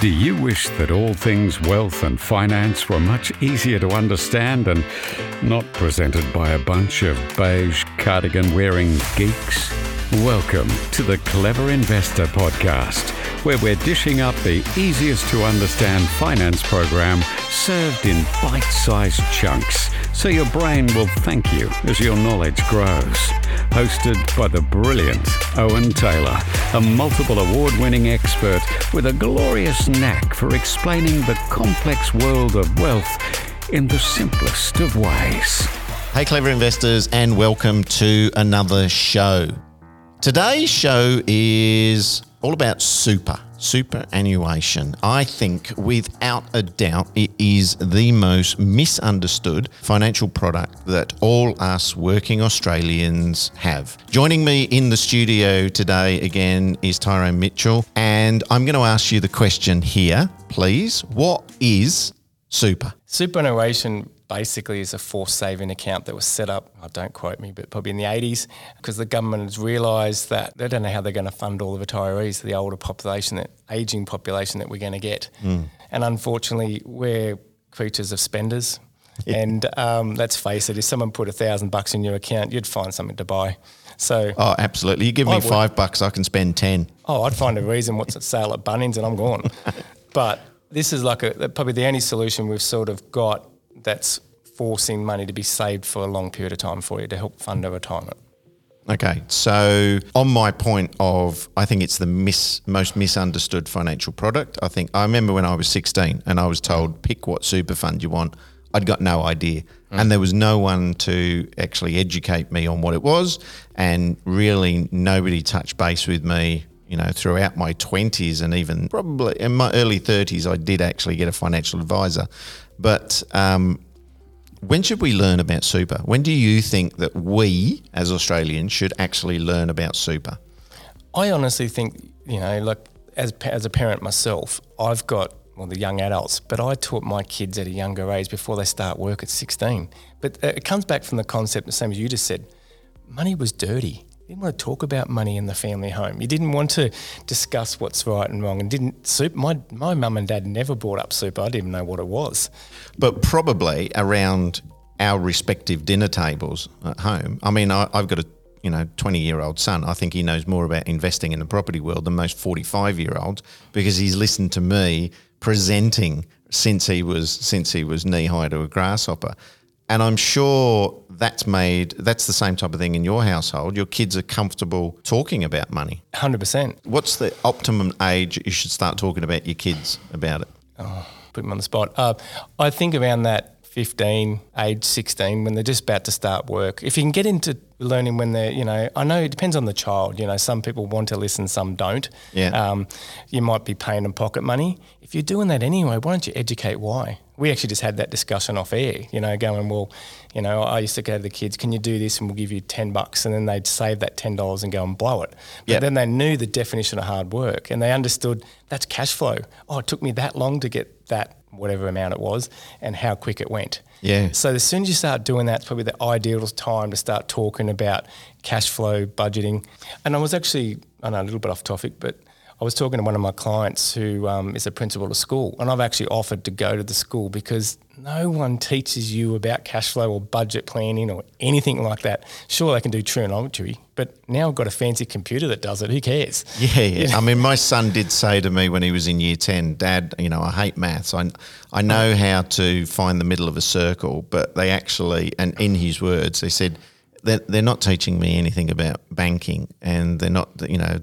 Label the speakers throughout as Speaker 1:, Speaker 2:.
Speaker 1: Do you wish that all things wealth and finance were much easier to understand and not presented by a bunch of beige cardigan wearing geeks? Welcome to the Clever Investor Podcast, where we're dishing up the easiest to understand finance program served in bite sized chunks so your brain will thank you as your knowledge grows. Hosted by the brilliant Owen Taylor, a multiple award winning expert with a glorious knack for explaining the complex world of wealth in the simplest of ways.
Speaker 2: Hey, clever investors, and welcome to another show. Today's show is all about super, superannuation. I think without a doubt it is the most misunderstood financial product that all us working Australians have. Joining me in the studio today again is Tyrone Mitchell, and I'm going to ask you the question here, please. What is super?
Speaker 3: Superannuation basically is a forced saving account that was set up, oh, don't quote me, but probably in the 80s, because the government has realised that they don't know how they're going to fund all the retirees, the older population, that ageing population that we're going to get. Mm. And unfortunately, we're creatures of spenders. Yeah. And um, let's face it, if someone put a thousand bucks in your account, you'd find something to buy. So,
Speaker 2: oh, absolutely. You give me five bucks, I can spend ten.
Speaker 3: Oh, I'd find a reason what's at sale at Bunnings, and I'm gone. but this is like a, probably the only solution we've sort of got that's forcing money to be saved for a long period of time for you to help fund a retirement.
Speaker 2: Okay, so on my point of, I think it's the mis, most misunderstood financial product. I think I remember when I was 16 and I was told, pick what super fund you want. I'd got no idea. Mm. And there was no one to actually educate me on what it was. And really, nobody touched base with me you know, throughout my 20s and even probably in my early 30s, I did actually get a financial advisor. But um, when should we learn about super? When do you think that we as Australians should actually learn about super?
Speaker 3: I honestly think, you know, like as, as a parent myself, I've got well, the young adults, but I taught my kids at a younger age before they start work at 16. But uh, it comes back from the concept, the same as you just said, money was dirty didn't want to talk about money in the family home. You didn't want to discuss what's right and wrong, and didn't soup. My my mum and dad never brought up soup. I didn't know what it was.
Speaker 2: But probably around our respective dinner tables at home. I mean, I, I've got a you know 20 year old son. I think he knows more about investing in the property world than most 45 year olds because he's listened to me presenting since he was since he was knee high to a grasshopper. And I'm sure that's made, that's the same type of thing in your household. Your kids are comfortable talking about money.
Speaker 3: 100%.
Speaker 2: What's the optimum age you should start talking about your kids about it?
Speaker 3: Oh, put them on the spot. Uh, I think around that 15, age 16, when they're just about to start work. If you can get into learning when they're, you know, I know it depends on the child. You know, some people want to listen, some don't.
Speaker 2: Yeah. Um,
Speaker 3: you might be paying them pocket money. If you're doing that anyway, why don't you educate why? We actually just had that discussion off air, you know, going, well, you know, I used to go to the kids, can you do this and we'll give you 10 bucks? And then they'd save that $10 and go and blow it. But yep. then they knew the definition of hard work and they understood that's cash flow. Oh, it took me that long to get that whatever amount it was, and how quick it went.
Speaker 2: Yeah.
Speaker 3: So as soon as you start doing that, it's probably the ideal time to start talking about cash flow, budgeting. And I was actually, I know a little bit off topic, but I was talking to one of my clients who um, is a principal of school, and I've actually offered to go to the school because no one teaches you about cash flow or budget planning or anything like that. Sure, they can do trigonometry, but now I've got a fancy computer that does it. Who cares?
Speaker 2: Yeah, yeah. I mean, my son did say to me when he was in year 10, Dad, you know, I hate maths. I, I know how to find the middle of a circle, but they actually, and in his words, they said, they're not teaching me anything about banking and they're not, you know,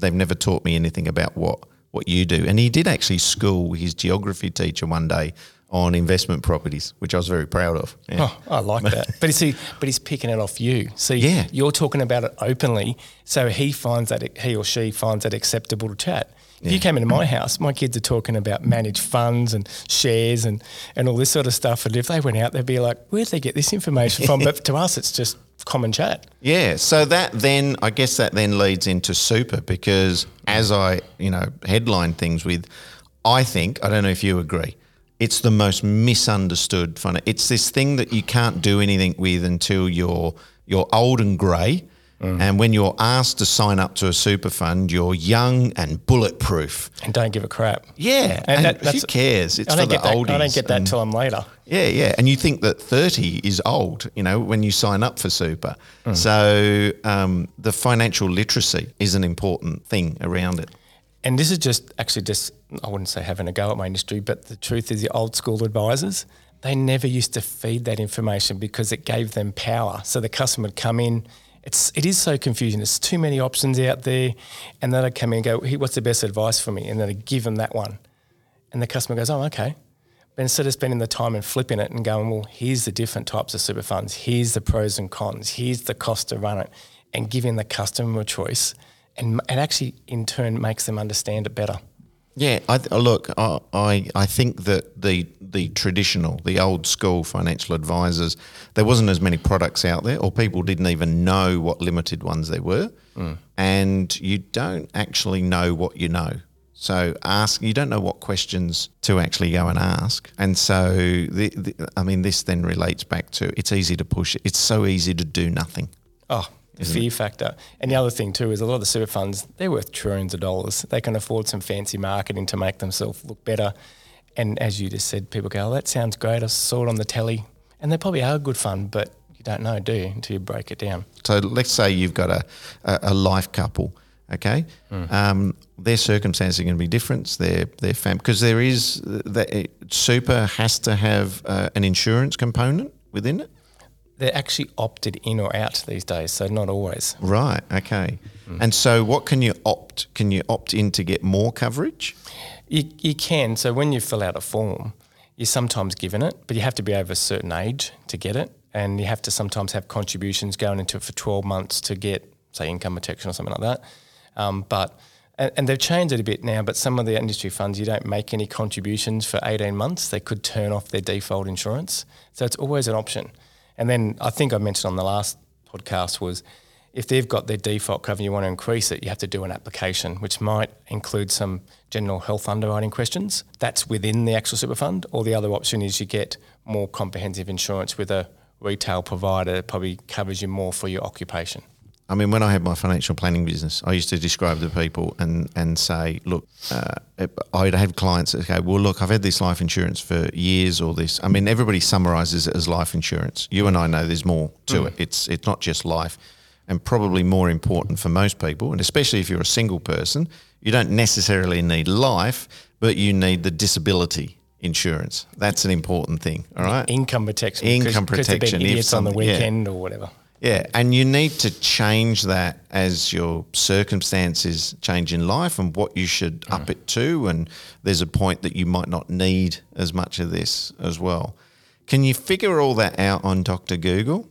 Speaker 2: they've never taught me anything about what what you do. And he did actually school his geography teacher one day on investment properties, which I was very proud of.
Speaker 3: Yeah. Oh, I like that. But you see, but he's picking it off you. See, yeah. you're talking about it openly, so he finds that he or she finds that acceptable to chat. If yeah. you came into my house, my kids are talking about managed funds and shares and, and all this sort of stuff. And if they went out, they'd be like, where'd they get this information from? but to us, it's just common chat.
Speaker 2: Yeah. So that then, I guess that then leads into super because as I, you know, headline things with, I think, I don't know if you agree, it's the most misunderstood fund. It's this thing that you can't do anything with until you're you're old and grey And when you're asked to sign up to a super fund, you're young and bulletproof.
Speaker 3: And don't give a crap.
Speaker 2: Yeah, and,
Speaker 3: that-
Speaker 2: who cares? It's
Speaker 3: I
Speaker 2: for the
Speaker 3: that.
Speaker 2: oldies.
Speaker 3: I don't get that
Speaker 2: and-
Speaker 3: till I'm later.
Speaker 2: yeah, yeah, and you think that thirty is old, you know, when you sign up for super.
Speaker 3: Mm.
Speaker 2: So um, the financial literacy is an important thing around it.
Speaker 3: And this is just actually just I wouldn't say having a go at my industry, but the truth is the old school advisors, they never used to feed that information because it gave them power. So the customer would come in. It's it is so confusing. There's too many options out there, and then I'd come in and go, hey, "What's the best advice for me?" And then I'd give them that one, and the customer goes, "Oh, okay." But instead of spending the time and flipping it and going, "Well, here's the different types of super funds. Here's the pros and cons. Here's the cost to run it," and giving the customer a choice, and it actually in turn makes them understand it better.
Speaker 2: Yeah, I th- look, I, I I think that the the traditional, the old school financial advisors, there wasn't as many products out there, or people didn't even know what limited ones there were, mm. and you don't actually know what you know. So ask, you don't know what questions to actually go and ask, and so the, the I mean, this then relates back to it's easy to push. It's so easy to do nothing.
Speaker 3: Oh, the fear factor. And the other thing too is a lot of the super funds, they're worth trillions of dollars. They can afford some fancy marketing to make themselves look better. And as you just said, people go, oh, that sounds great. I saw it on the telly. And they probably are a good fund, but you don't know, do you, until you break it down.
Speaker 2: So let's say you've got a, a, a life couple, okay? Um, their circumstances are going to be different. Their their fam because there is the, super has to have uh, an insurance component within it,
Speaker 3: They're actually opted in or out these days, so not always.
Speaker 2: right? Okay. And so, what can you opt? Can you opt in to get more coverage?
Speaker 3: You, you can. So when you fill out a form, you're sometimes given it, but you have to be over a certain age to get it. And you have to sometimes have contributions going into it for 12 months to get, say, income protection or something like that. Um, but and, and they've changed it a bit now, but some of the industry funds, you don't make any contributions for 18 months. They could turn off their default insurance. So it's always an option. And then I think I mentioned on the last podcast was if they've got their default cover and you want to increase it, you have to do an application, which might include some general health underwriting questions. That's within the actual super fund. Or the other option is you get more comprehensive insurance with a retail provider that probably covers you more for your occupation.
Speaker 2: I mean, when I had my financial planning business, I used to describe to people and, and say, look, uh, I'd have clients that go, well, look, I've had this life insurance for years or this. I mean, everybody summarises it as life insurance. You and I know there's more to it. It's, it's not just life. And probably more important for most people, and especially if you're a single person, you don't necessarily need life, but you need the disability insurance. That's an important thing, all right?
Speaker 3: Income protection.
Speaker 2: Income
Speaker 3: because they're being
Speaker 2: protection, if
Speaker 3: idiots on the
Speaker 2: something- yeah.
Speaker 3: weekend or whatever.
Speaker 2: Yeah, and you need to change that as your circumstances change in life and what you should up it to. And there's a point that you might not need as much of this as well. Can you figure all that out on Dr. Google?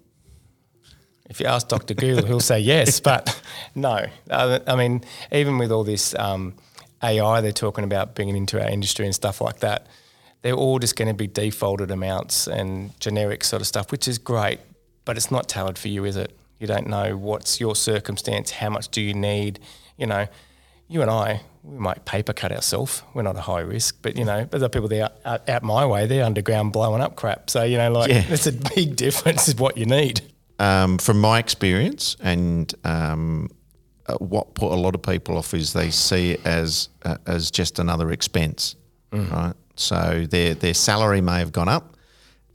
Speaker 3: If you ask Dr. Google, he'll say yes, but no. Uh, I mean, even with all this um, AI they're talking about bringing into our industry and stuff like that, they're all just going to be defaulted amounts and generic sort of stuff, which is great, but it's not tailored for you, is it? You don't know what's your circumstance, how much do you need, you know. You and I, we might paper cut ourselves. We're not a high risk, but you know, but the people there out, out my way, they're underground blowing up crap. So you know, like
Speaker 2: Yeah.
Speaker 3: it's a big difference is what you need.
Speaker 2: Um, from my experience, and um, uh, what put a lot of people off is they see it as uh, as just another expense, right? So their their salary may have gone up,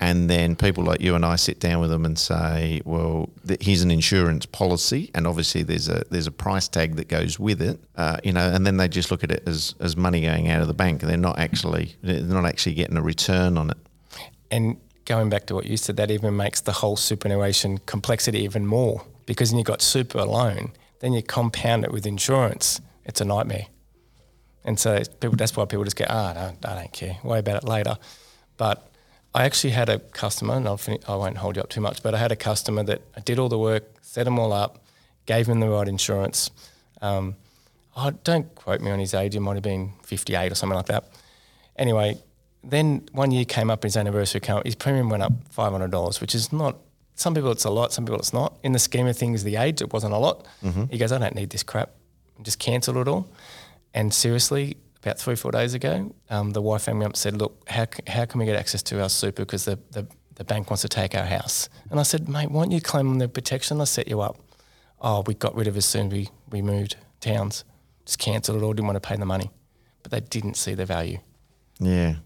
Speaker 2: and then people like you and I sit down with them and say, "Well, th- here's an insurance policy, and obviously there's a there's a price tag that goes with it, uh, you know." And then they just look at it as as money going out of the bank. They're not actually they're not actually getting a return on it.
Speaker 3: And going back to what you said, that even makes the whole superannuation complexity even more because then you've got super alone, then you compound it with insurance. It's a nightmare. And so people, that's why people just go, ah, no, I don't care, worry about it later. But I actually had a customer, and I'll fin- I won't hold you up too much, but I had a customer that I did all the work, set them all up, gave him the right insurance. Um, oh, don't quote me on his age, he might have been 58 or something like that. Anyway, then one year came up his anniversary account. His premium went up five hundred dollars, which is not. Some people it's a lot, some people it's not. In the scheme of things, the age it wasn't a lot. He goes, I don't need this crap. Just cancelled it all. And seriously, about three four days ago, um, the wife me up and said, "Look, how how can we get access to our super because the, the the bank wants to take our house?" And I said, "Mate, why don't you claim on the protection? I'll set you up." oh, we got rid of it as soon as we, we moved towns, just cancelled it all, didn't want to pay the money. But they didn't see the value.
Speaker 2: Yeah.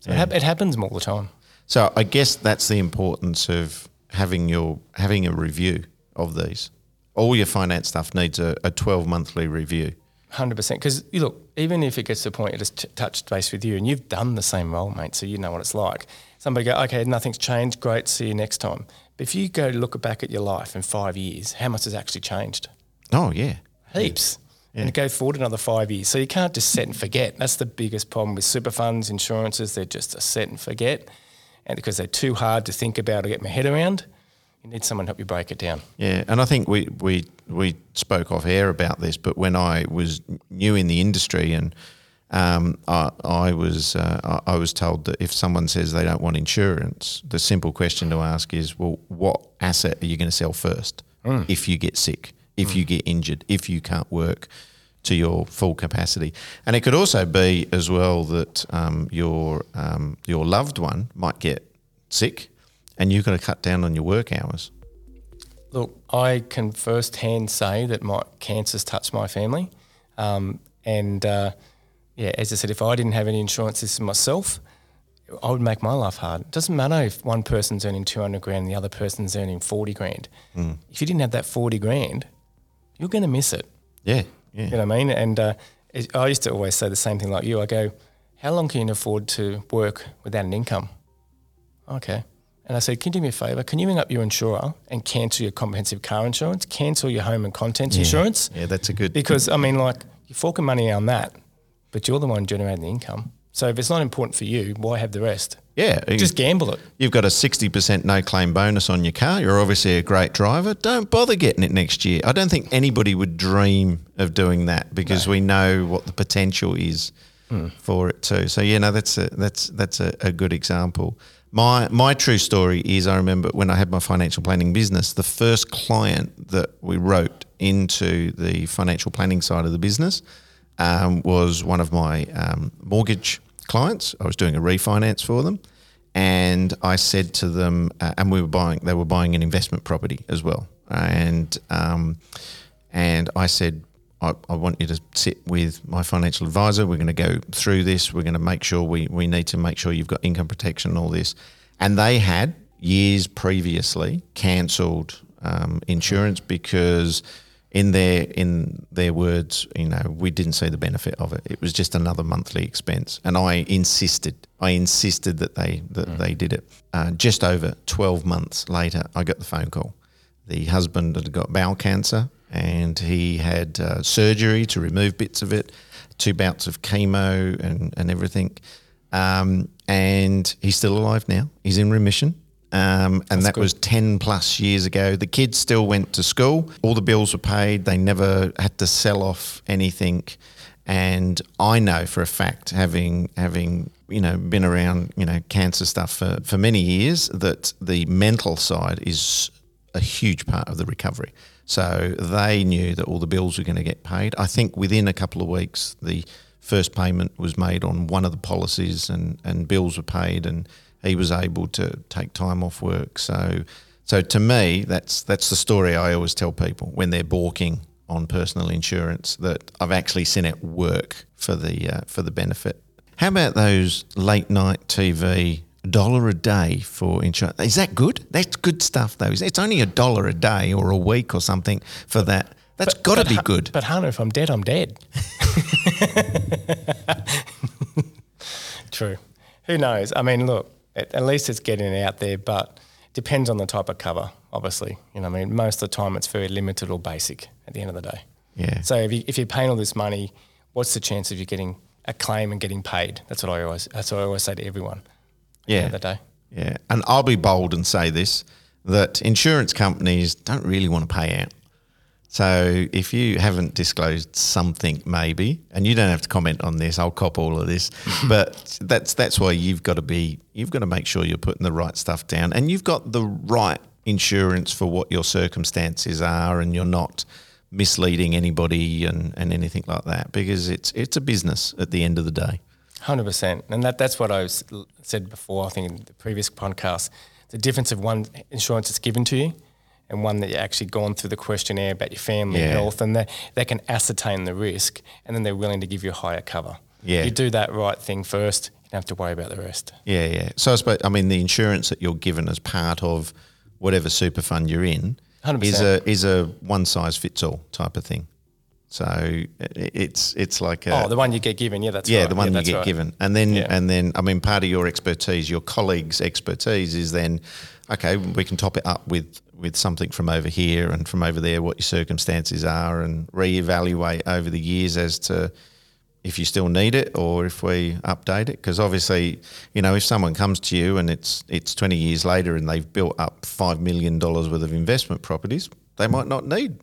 Speaker 3: So it, hap- it happens all the time.
Speaker 2: So I guess that's the importance of having your having a review of these. All your finance stuff needs a, a twelve monthly review.
Speaker 3: Hundred percent. Because you look, even if it gets to the point it just t- touched base with you, and you've done the same role, mate, so you know what it's like. Somebody go, okay, nothing's changed. Great, see you next time. But if you go look back at your life in five years, how much has actually changed?
Speaker 2: Oh yeah.
Speaker 3: Heaps. And go forward another five years. So you can't just set and forget. That's the biggest problem with super funds, insurances. They're just a set and forget, and because they're too hard to think about or get my head around, you need someone to help you break it down.
Speaker 2: Yeah, and I think we we we spoke off air about this, but when I was new in the industry and um, I, I was uh, I was told that if someone says they don't want insurance, the simple question to ask is, well, what asset are you going to sell first if you get sick, if you get injured, if you can't work to your full capacity? And it could also be as well that um, your um, your loved one might get sick, and you've got to cut down on your work hours.
Speaker 3: Look, I can firsthand say that my cancer's touched my family, um, and uh, yeah, as I said, if I didn't have any insurance system myself, I would make my life hard. It doesn't matter if one person's earning two hundred grand and the other person's earning forty grand. If you didn't have that forty grand, you're going to miss it.
Speaker 2: Yeah, yeah.
Speaker 3: You know what I mean? And uh, I used to always say the same thing like you. I go, how long can you afford to work without an income? Okay. And I said, can you do me a favour? Can you ring up your insurer and cancel your comprehensive car insurance, cancel your home and contents insurance?
Speaker 2: Yeah, that's a good.
Speaker 3: Because, I mean, like, you're forking money on that, but you're the one generating the income. So if it's not important for you, why have the rest?
Speaker 2: yeah,
Speaker 3: Just gamble it.
Speaker 2: you've got a sixty percent no claim bonus on your car. You're obviously a great driver. Don't bother getting it next year. I don't think anybody would dream of doing that because we know what the potential is hmm. for it too. So yeah, no, that's a that's that's a, a good example. My my true story is I remember when I had my financial planning business, the first client that we wrote into the financial planning side of the business um, was one of my um, mortgage clients. I was doing a refinance for them, and I said to them, uh, and we were buying, they were buying an investment property as well, and um, and I said. I, I want you to sit with my financial advisor. We're going to go through this. We're going to make sure we, we need to make sure you've got income protection and all this. And they had years previously cancelled um, insurance because in their in their words, you know, we didn't see the benefit of it. It was just another monthly expense, and I insisted. I insisted that they that they did it. Uh, just over twelve months later, I got the phone call. The husband had got bowel cancer, and he had uh, surgery to remove bits of it, two bouts of chemo, and and everything. Um, and he's still alive now. He's in remission. Um, and that was 10 plus years ago. The kids still went to school. All the bills were paid. They never had to sell off anything. And I know for a fact, having having you know been around you know cancer stuff for, for many years, that the mental side is a huge part of the recovery. So they knew that all the bills were going to get paid. I think within a couple of weeks, the first payment was made on one of the policies, and, and bills were paid, and he was able to take time off work. So, so to me, that's that's the story I always tell people when they're balking on personal insurance that I've actually seen it work for the uh, for the benefit. How about those late night TV? Dollar a day for insurance. Is that good? That's good stuff, though. It's only a dollar a day or a week or something for that. That's got to be good.
Speaker 3: But Hunter, if I'm dead, I'm dead. True. Who knows? I mean, look, at, at least it's getting it out there, but depends on the type of cover, obviously. You know, I mean, most of the time it's very limited or basic at the end of the day.
Speaker 2: Yeah.
Speaker 3: So if, you, if you're paying all this money, what's the chance of you getting a claim and getting paid? That's what I always. That's what I always say to everyone. The
Speaker 2: Yeah.
Speaker 3: the day.
Speaker 2: Yeah, and I'll be bold and say this that insurance companies don't really want to pay out. So if you haven't disclosed something, maybe, and you don't have to comment on this, I'll cop all of this. but that's that's why you've got to be you've got to make sure you're putting the right stuff down, and you've got the right insurance for what your circumstances are, and you're not misleading anybody and, and anything like that because it's it's a business at the end of the day.
Speaker 3: Hundred percent, and that that's what I was, said before. I think in the previous podcast, the difference of one insurance that's given to you, and one that you actually gone through the questionnaire about your family
Speaker 2: Yeah.
Speaker 3: health, and they, they can ascertain the risk, and then they're willing to give you a higher cover.
Speaker 2: Yeah.
Speaker 3: You do that right thing first, you don't have to worry about the rest.
Speaker 2: Yeah, yeah. So I suppose I mean the insurance that you're given as part of whatever super fund you're in
Speaker 3: 100%.
Speaker 2: is a is a one size fits all type of thing. So it's it's like a,
Speaker 3: oh, the one you get given, yeah, that's
Speaker 2: yeah,
Speaker 3: right.
Speaker 2: the one you get
Speaker 3: right.
Speaker 2: given, and then
Speaker 3: Yeah.
Speaker 2: and then I mean part of your expertise, your colleagues' expertise is then okay, we can top it up with with something from over here and from over there, what your circumstances are, and reevaluate over the years as to if you still need it or if we update it. Because obviously, you know, if someone comes to you and it's it's twenty years later and they've built up five million dollars worth of investment properties, they might not need.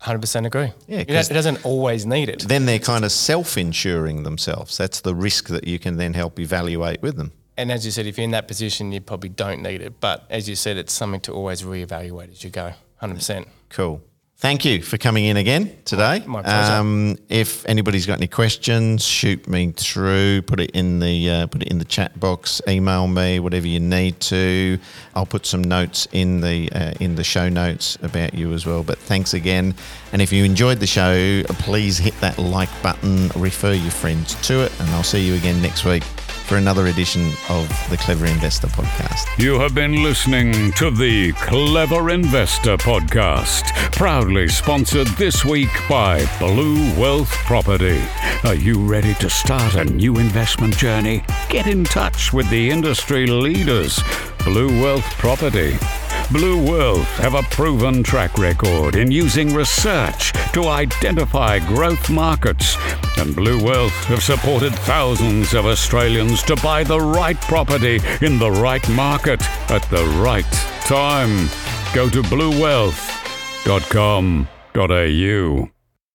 Speaker 3: Hundred percent agree.
Speaker 2: Yeah,
Speaker 3: You don't-
Speaker 2: 'cause-
Speaker 3: it doesn't always need it.
Speaker 2: Then they're kind of self-insuring themselves. That's the risk that you can then help evaluate with them.
Speaker 3: And as you said, if you're in that position, you probably don't need it. But as you said, it's something to always reevaluate as you go. Hundred percent.
Speaker 2: Cool. Thank you for coming in again today.
Speaker 3: My pleasure.
Speaker 2: Um, if anybody's got any questions, shoot me through. Put it in the uh, put it in the chat box. Email me, whatever you need to. I'll put some notes in the uh, in the show notes about you as well. But thanks again. And if you enjoyed the show, please hit that like button. Refer your friends to it, and I'll see you again next week for another edition of the Clever Investor Podcast.
Speaker 1: You have been listening to the Clever Investor Podcast, proudly sponsored this week by Blue Wealth Property. Are you ready to start a new investment journey? Get in touch with the industry leaders, Blue Wealth Property. Blue Wealth have a proven track record in using research to identify growth markets, and Blue Wealth have supported thousands of Australians to buy the right property in the right market at the right time. Go to bluewealth.com.au.